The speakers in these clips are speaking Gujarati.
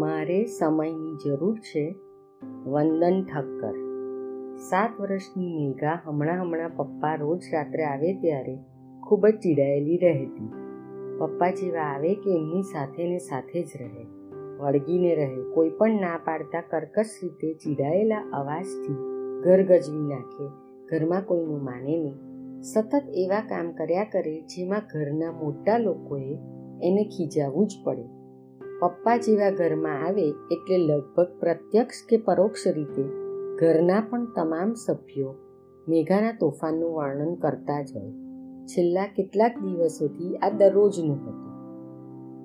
મારે સમયની જરૂર છે. વંદન ઠક્કર. સાત વર્ષની મેઘા હમણાં હમણાં પપ્પા રોજ રાત્રે આવે ત્યારે ખૂબ જ ચીડાયેલી રહેતી. પપ્પા જેવા આવે કે એમની સાથે ને સાથે જ રહે. વળગીને રહે. કોઈ પણ ના પાડતા કર્કશ રીતે ચીડાયેલા અવાજથી ઘર ગજવી નાખે. ઘરમાં કોઈનું માને નહીં. સતત એવા કામ કર્યા કરે જેમાં ઘરના મોટા લોકોએ એને ખીજાવવું જ પડે. પપ્પા જેવા ઘરમાં આવે એટલે લગભગ પ્રત્યક્ષ કે પરોક્ષ રીતે ઘરના પણ તમામ સભ્યો મેઘાના તોફાનનું વર્ણન કરતા જ હોય. છેલ્લા કેટલાક દિવસોથી આ દરરોજનું હતું.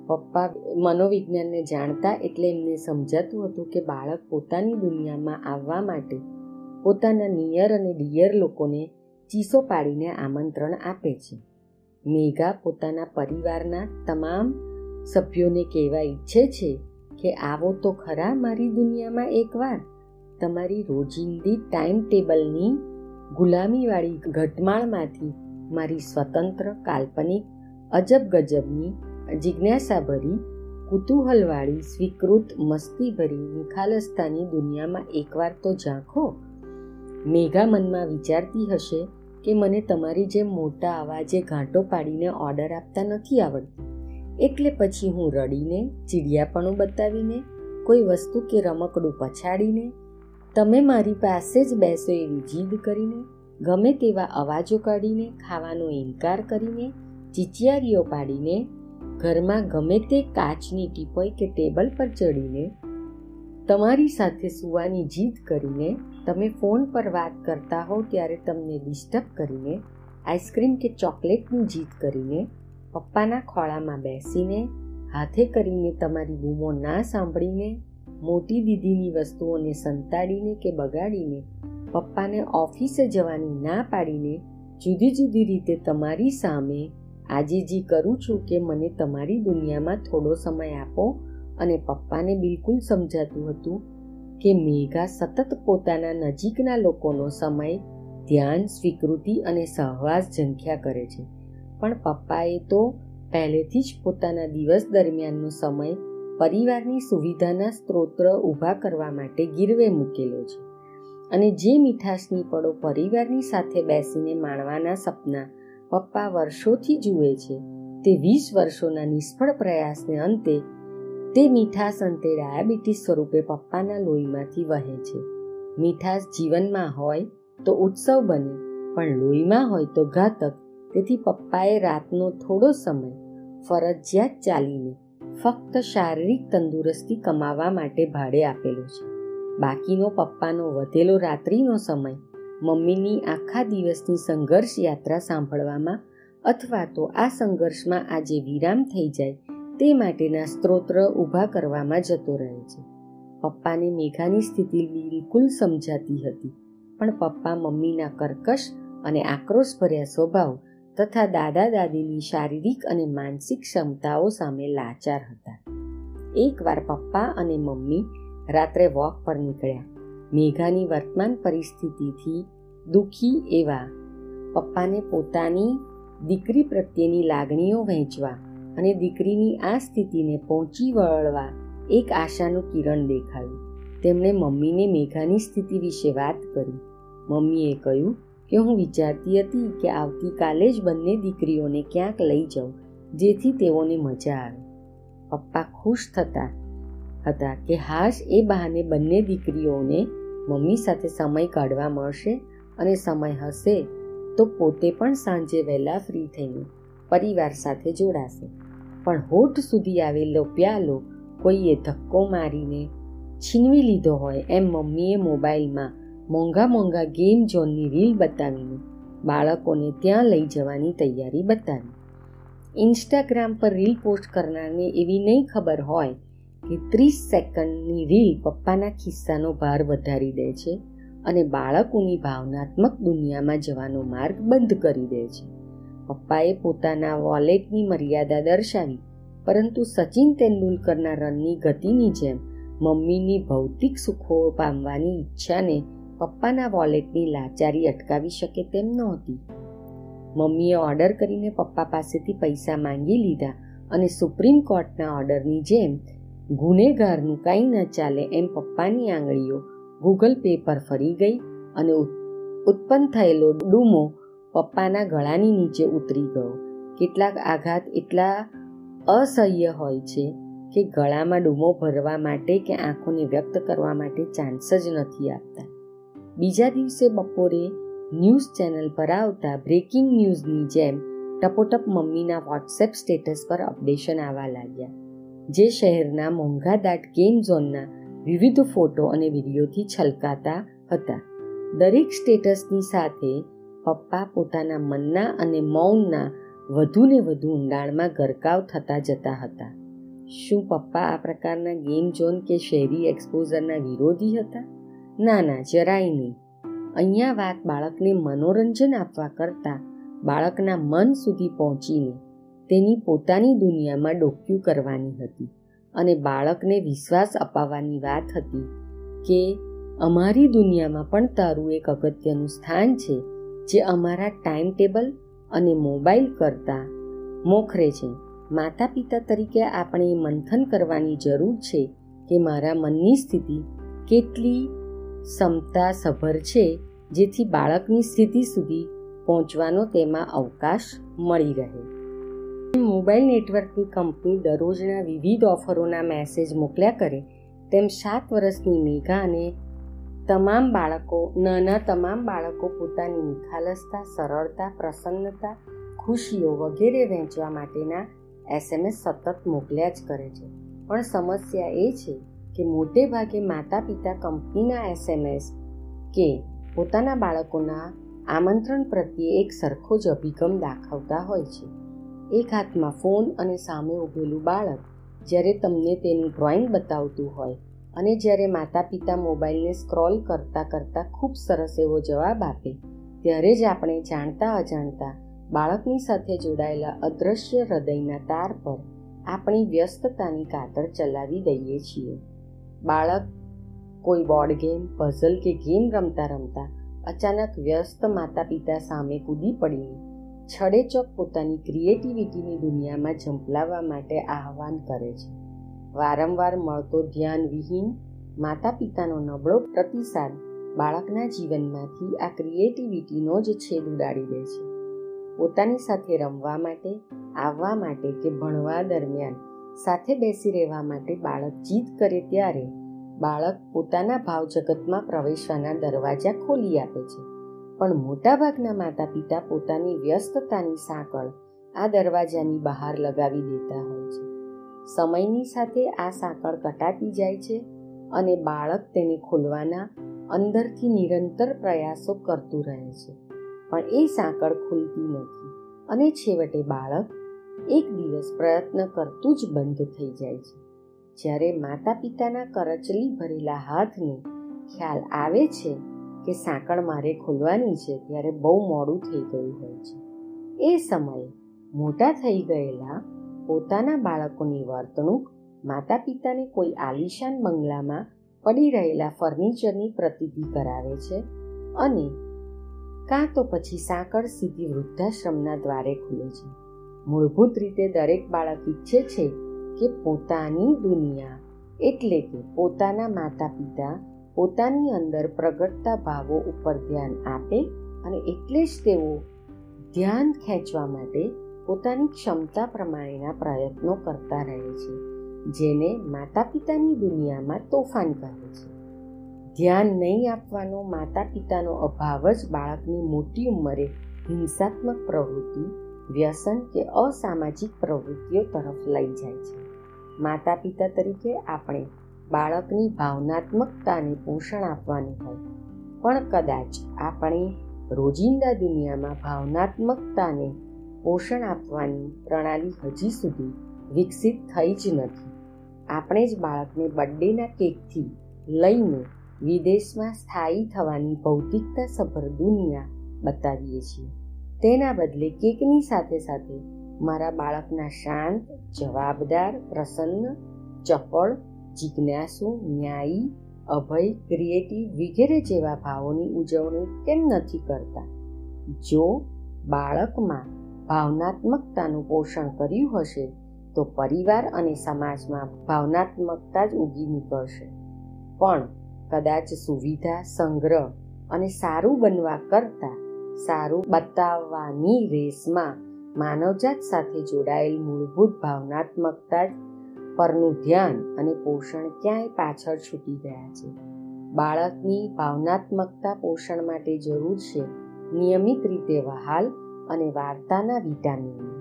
પપ્પા મનોવિજ્ઞાનને જાણતા એટલે એમને સમજાતું હતું કે બાળક પોતાની દુનિયામાં આવવા માટે પોતાના નિયર અને ડિયર લોકોને ચીસો પાડીને આમંત્રણ આપે છે. મેઘા પોતાના પરિવારના તમામ સભ્યોને કહેવા ઈચ્છે છે કે આવો તો ખરા મારી દુનિયામાં એકવાર. તમારી રોજિંદી ટાઈમ ટેબલની ગુલામીવાળી ઘટમાળમાંથી મારી સ્વતંત્ર કાલ્પનિક અજબ ગજબની જિજ્ઞાસાભરી કુતૂહલવાળી સ્વીકૃત મસ્તીભરી નિખાલસ્તાની દુનિયામાં એકવાર તો ઝાંખો. મેઘા મનમાં વિચારતી હશે કે મને તમારી જેમ મોટા અવાજે ઘાંટો પાડીને ઓર્ડર આપતા નથી આવડતી. એટલે પછી હું રડીને, ચીડિયાપણું બતાવીને, કોઈ વસ્તુ કે રમકડું પછાડીને, તમે મારી પાસે જ બેસો એવી જીદ કરીને, ગમે તેવા અવાજો કાઢીને, ખાવાનો ઇનકાર કરીને, ચીચિયારીઓ પાડીને, ઘરમાં ગમે તે કાચની ટીપોઈ કે ટેબલ પર ચડીને, તમારી સાથે સુવાની જીદ કરીને, તમે ફોન પર વાત કરતા હો ત્યારે તમને ડિસ્ટર્બ કરીને, આઈસ્ક્રીમ કે ચોકલેટની જીદ કરીને પપ્પાના ખોળામાં બેસીને હાથે કરીને તમારી બૂમો ના સાંભળીને, મોટી દીદીની વસ્તુઓને સંતાડીને કે બગાડીને, પપ્પાને ઓફિસે જવાની ના પાડીને જુદી જુદી રીતે તમારી સામે આજીજી કરું છું કે મને તમારી દુનિયામાં થોડો સમય આપો અને પપ્પાને બિલકુલ સમજાતું હતું કે મેઘા સતત પોતાના નજીકના લોકોનો સમય, ધ્યાન, સ્વીકૃતિ અને સહવાસ ઝંખ્યા કરે છે. પણ પપ્પાએ તો પહેલેથી જ પોતાના દિવસ દરમિયાનનો સમય પરિવારની સુવિધાના સ્ત્રોત્ર ઊભા કરવા માટે ગીરવે મૂકેલો છે. અને જે મીઠાશની પળો પરિવારની સાથે બેસીને માણવાના સપના પપ્પા વર્ષોથી જુએ છે, તે વીસ વર્ષોના નિષ્ફળ પ્રયાસને અંતે તે મીઠાશ અંતે ડાયાબિટીસ સ્વરૂપે પપ્પાના લોહીમાંથી વહે છે. મીઠાશ જીવનમાં હોય તો ઉત્સવ બને, પણ લોહીમાં હોય તો ઘાતક તેથી પપ્પાએ રાતનો થોડો સમય ફરજિયાત ચાલીને ફક્ત શારીરિક તંદુરસ્તી કમાવા માટે ભાડે આપેલો છે. બાકીનો પપ્પાનો વધેલો રાત્રિનો સમય મમ્મીની આખા દિવસની સંઘર્ષ યાત્રા સાંભળવામાં અથવા તો આ સંઘર્ષમાં આજે વિરામ થઈ જાય તે માટેના સ્ત્રોત્ર ઊભા કરવામાં જતો રહે છે. પપ્પાને મેઘાની સ્થિતિ બિલકુલ સમજાતી હતી, પણ પપ્પા મમ્મીના કર્કશ અને આક્રોશભર્યા સ્વભાવ તથા દાદા દાદીની શારીરિક અને માનસિક ક્ષમતાઓ સામે લાચાર હતા. એકવાર પપ્પા અને મમ્મી રાત્રે વોક પર નીકળ્યા. મેઘાની વર્તમાન પરિસ્થિતિથી દુઃખી એવા પપ્પાને પોતાની દીકરી પ્રત્યેની લાગણીઓ વહેંચવા અને દીકરીની આ સ્થિતિને પહોંચી વળવા એક આશાનું કિરણ દેખાયું. તેમણે મમ્મીને મેઘાની સ્થિતિ વિશે વાત કરી. મમ્મીએ કહ્યું કે હું વિચારતી હતી કે આવતીકાલે જ બંને દીકરીઓને ક્યાંક લઈ જાઉં, જેથી તેઓને મજા આવે. પપ્પા ખુશ થતા હતા કે હાશ, એ બહાને બંને દીકરીઓને મમ્મી સાથે સમય કાઢવા મળશે અને સમય હશે તો પોતે પણ સાંજે વહેલા ફ્રી થઈને પરિવાર સાથે જોડાશે. પણ હોઠ સુધી આવેલો પ્યાલો કોઈએ ધક્કો મારીને છીનવી લીધો હોય એમ મમ્મીએ મોબાઈલમાં મોંઘા મોંઘા ગેમ ઝોનની રીલ બતાવીને બાળકોને ત્યાં લઈ જવાની તૈયારી બતાવી. ઇન્સ્ટાગ્રામ પર રીલ પોસ્ટ કરનારને એવી નહીં ખબર હોય કે ત્રીસ સેકન્ડની રીલ પપ્પાના ખિસ્સાનો ભાર વધારી દે છે અને બાળકોની ભાવનાત્મક દુનિયામાં જવાનો માર્ગ બંધ કરી દે છે. પપ્પાએ પોતાના વોલેટની મર્યાદા દર્શાવી, પરંતુ સચિન તેંડુલકરના રનની ગતિની જેમ મમ્મીની ભૌતિક સુખો પામવાની ઈચ્છાને પપ્પાના વોલેટની લાચારી અટકાવી શકે તેમ નહોતી. મમ્મીએ ઓર્ડર કરીને પપ્પા પાસેથી પૈસા માંગી લીધા અને સુપ્રીમ કોર્ટના ઓર્ડરની જેમ ગુનેગારનું કાંઈ ન ચાલે એમ પપ્પાની આંગળીઓ ગૂગલ પે પર ફરી ગઈ અને ઉત્પન્ન થયેલો ડૂમો પપ્પાના ગળાની નીચે ઉતરી ગયો. કેટલાક આઘાત એટલા અસહ્ય હોય છે કે ગળામાં ડૂમો ભરવા માટે કે આંખોને વ્યક્ત કરવા માટે ચાન્સ જ નથી આપતા. બીજા દિવસે બપોરે ન્યૂઝ ચેનલ પર આવતા બ્રેકિંગ ન્યૂઝની જેમ ટપોટપ મમ્મીના વોટ્સએપ સ્ટેટસ પર અપડેશન આવવા લાગ્યા. જે શહેરના મોંઘાદાટ ગેમ ઝોનના વિવિધ ફોટો અને વિડીયોથી છલકાતા હતા. દરેક સ્ટેટસની સાથે પપ્પા પોતાના મનના અને મૌનના વધુને વધુ ઊંડાણમાં ગરકાવ થતા જતા હતા. શું પપ્પા આ પ્રકારના ગેમ ઝોન કે શહેરી એક્સપોઝરના વિરોધી હતા? ના ના, જરાય નહીં. અહીંયા વાત બાળકને મનોરંજન આપવા કરતાં બાળકના મન સુધી પહોંચીને તેની પોતાની દુનિયામાં ડોક્યું કરવાની હતી અને બાળકને વિશ્વાસ અપાવવાની વાત હતી કે અમારી દુનિયામાં પણ તારું એક અગત્યનું સ્થાન છે જે અમારા ટાઈમ ટેબલ અને મોબાઈલ કરતાં મોખરે છે. માતા પિતા તરીકે આપણે મંથન કરવાની જરૂર છે કે મારા મનની સ્થિતિ કેટલી ક્ષમતા સભર છે, જેથી બાળકની સ્થિતિ સુધી પહોંચવાનો તેમાં અવકાશ મળી રહે. મોબાઈલ નેટવર્કની કંપની દરરોજના વિવિધ ઓફરોના મેસેજ મોકલ્યા કરે, તેમ સાત વર્ષની મેઘા અને તમામ બાળકો, નાના તમામ બાળકો પોતાની નિખાલસતા, સરળતા, પ્રસન્નતા, ખુશીઓ વગેરે વહેંચવા માટેના એસએમએસ સતત મોકલ્યા જ કરે છે. પણ સમસ્યા એ છે કે મોટે ભાગે માતા પિતા કંપનીના એસએમએસ કે પોતાના બાળકોના આમંત્રણ પ્રત્યે એક સરખો જ અભિગમ દાખવતા હોય છે. એક હાથમાં ફોન અને સામે ઊભેલું બાળક જ્યારે તમને તેનું ડ્રોઈંગ બતાવતું હોય અને જ્યારે માતા પિતા મોબાઈલને સ્ક્રોલ કરતાં કરતાં ખૂબ સરસ એવો જવાબ આપે, ત્યારે જ આપણે જાણતા અજાણતા બાળકની સાથે જોડાયેલા અદૃશ્ય હૃદયના તાર પર આપણી વ્યસ્તતાની કાતર ચલાવી દઈએ છીએ. બાળક કોઈ બોર્ડ ગેમ પઝલ કે ગેમ રમતા રમતા અચાનક વ્યસ્ત માતા પિતા સામે કૂદી પડીને છડેચોક પોતાની ક્રિએટિવિટીની દુનિયામાં ઝંપલાવવા માટે આહવાન કરે છે. વારંવાર મળતો ધ્યાન વિહીન માતા પિતાનો નબળો પ્રતિસાદ બાળકના જીવનમાંથી આ ક્રિએટિવિટીનો જ છેદ ઉડાડી દે છે. પોતાની સાથે રમવા માટે, આવવા માટે કે ભણવા દરમિયાન સાથે બેસી રહેવા માટે બાળક જીદ કરે ત્યારે બાળક પોતાના ભાવ જગતમાં પ્રવેશવાના દરવાજા ખોલી આપે છે. પણ મોટાભાગના માતા પિતા પોતાની વ્યસ્તતાની સાંકળ આ દરવાજાની બહાર લગાવી દેતા હોય છે. સમયની સાથે આ સાંકળ કટાતી જાય છે અને બાળક તેને ખોલવાના અંદરથી નિરંતર પ્રયાસો કરતું રહે છે. પણ એ સાંકળ ખુલતી નથી અને છેવટે બાળક એક દિવસ પ્રયત્ન કરતું જ બંધ થઈ જાય છે. જ્યારે માતા પિતાના કરચલી ભરેલા હાથને ખ્યાલ આવે છે કે સાંકળ મારે ખોલવાની છે, ત્યારે બહુ મોડું થઈ ગયું હોય છે. એ સમયે મોટા થઈ ગયેલા પોતાના બાળકોની વર્તણૂક માતા પિતાને કોઈ આલિશાન બંગલામાં પડી રહેલા ફર્નિચરની પ્રતિતિ કરાવે છે અને કાં તો પછી સાંકળ સીધી વૃદ્ધાશ્રમના દ્વારે ખુલે છે. મૂળભૂત રીતે દરેક બાળક ઈચ્છે છે કે પોતાની દુનિયા, એટલે કે પોતાના માતા પિતા પોતાની અંદર પ્રગટતા ભાવો ઉપર ધ્યાન આપે અને એટલે જ તેઓ ધ્યાન ખેંચવા માટે પોતાની ક્ષમતા પ્રમાણેના પ્રયત્નો કરતા રહે છે, જેને માતા પિતાની દુનિયામાં તોફાન કહે છે. ધ્યાન નહીં આપવાનો માતા પિતાનો અભાવ જ બાળકની મોટી ઉંમરે હિંસાત્મક પ્રવૃત્તિ વ્યસન કે અસામાજિક પ્રવૃત્તિઓ તરફ લઈ જાય છે. માતા પિતા તરીકે આપણે બાળકની ભાવનાત્મકતાને પોષણ આપવાનું હોય. પણ કદાચ આપણે રોજિંદા દુનિયામાં ભાવનાત્મકતાને પોષણ આપવાની પ્રણાલી હજી સુધી વિકસિત થઈ જ નથી. આપણે જ બાળકને બર્થડેના કેકથી લઈને વિદેશમાં સ્થાયી થવાની ભૌતિકતા સભર દુનિયા બતાવીએ છીએ. તેના બદલે કેકની સાથે સાથે મારા બાળકના શાંત, જવાબદાર, પ્રસન્ન, ચપળ, જિજ્ઞાસુ, ન્યાયી, અભય, ક્રિએટિવ વગેરે જેવા ભાવોની ઉજવણી કેમ નથી કરતા? જો બાળકમાં ભાવનાત્મકતાનું પોષણ કર્યું હશે, તો પરિવાર અને સમાજમાં ભાવનાત્મકતા જ ઉગી નીકળશે. પણ કદાચ સુવિધા, સંગ્રહ અને સારું બનવા કરતાં સારું બતાવવાની રેસમાં માનવજાત સાથે જોડાયેલ મૂળભૂત ભાવનાત્મકતા પરનું ધ્યાન અને પોષણ ક્યાંય પાછળ છૂટી ગયા છે. બાળકની ભાવનાત્મકતા પોષણ માટે જરૂર છે નિયમિત રીતે વહાલ અને વાર્તાના વિટામિનની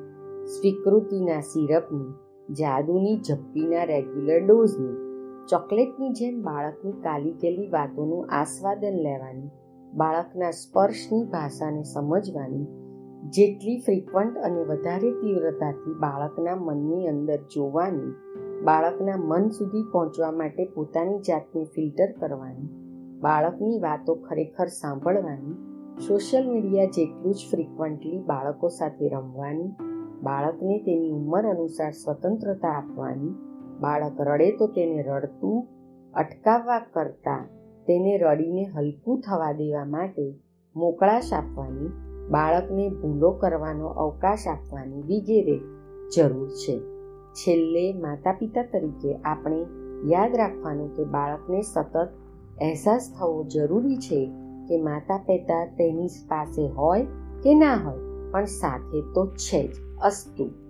સ્વીકૃતિના સિરપની, જાદુની ઝપ્પીના રેગ્યુલર ડોઝની, ચોકલેટની જેમ બાળકની કાલી કેલી વાતોનું આસ્વાદન લેવાની બાળકના સ્પર્શની ભાષાને સમજવાની જેટલી ફ્રિકવન્ટ અને વધારે તીવ્રતાથી બાળકના મનની અંદર જોવાની, બાળકના મન સુધી પહોંચવા માટે પોતાની જાતને ફિલ્ટર કરવાની, બાળકની વાતો ખરેખર સાંભળવાની સોશિયલ મીડિયા જેટલું જ ફ્રિકવન્ટલી બાળકો સાથે રમવાની, બાળકને તેની ઉંમર અનુસાર સ્વતંત્રતા આપવાની, બાળક રડે તો તેને રડતું, અટકાવવા કરતાં તેને રડીને હલકું થવા દેવા માટે મોકળાશ આપવાની, બાળકને ભૂલો કરવાનો અવકાશ આપવાની વગેરે જરૂર છે. છેલ્લે માતા પિતા તરીકે આપણે યાદ રાખવાનું કે બાળકને સતત અહેસાસ થવો જરૂરી છે કે માતા પિતા તેની પાસે હોય કે ના હોય, પણ સાથે તો છે જ અસ્તુ.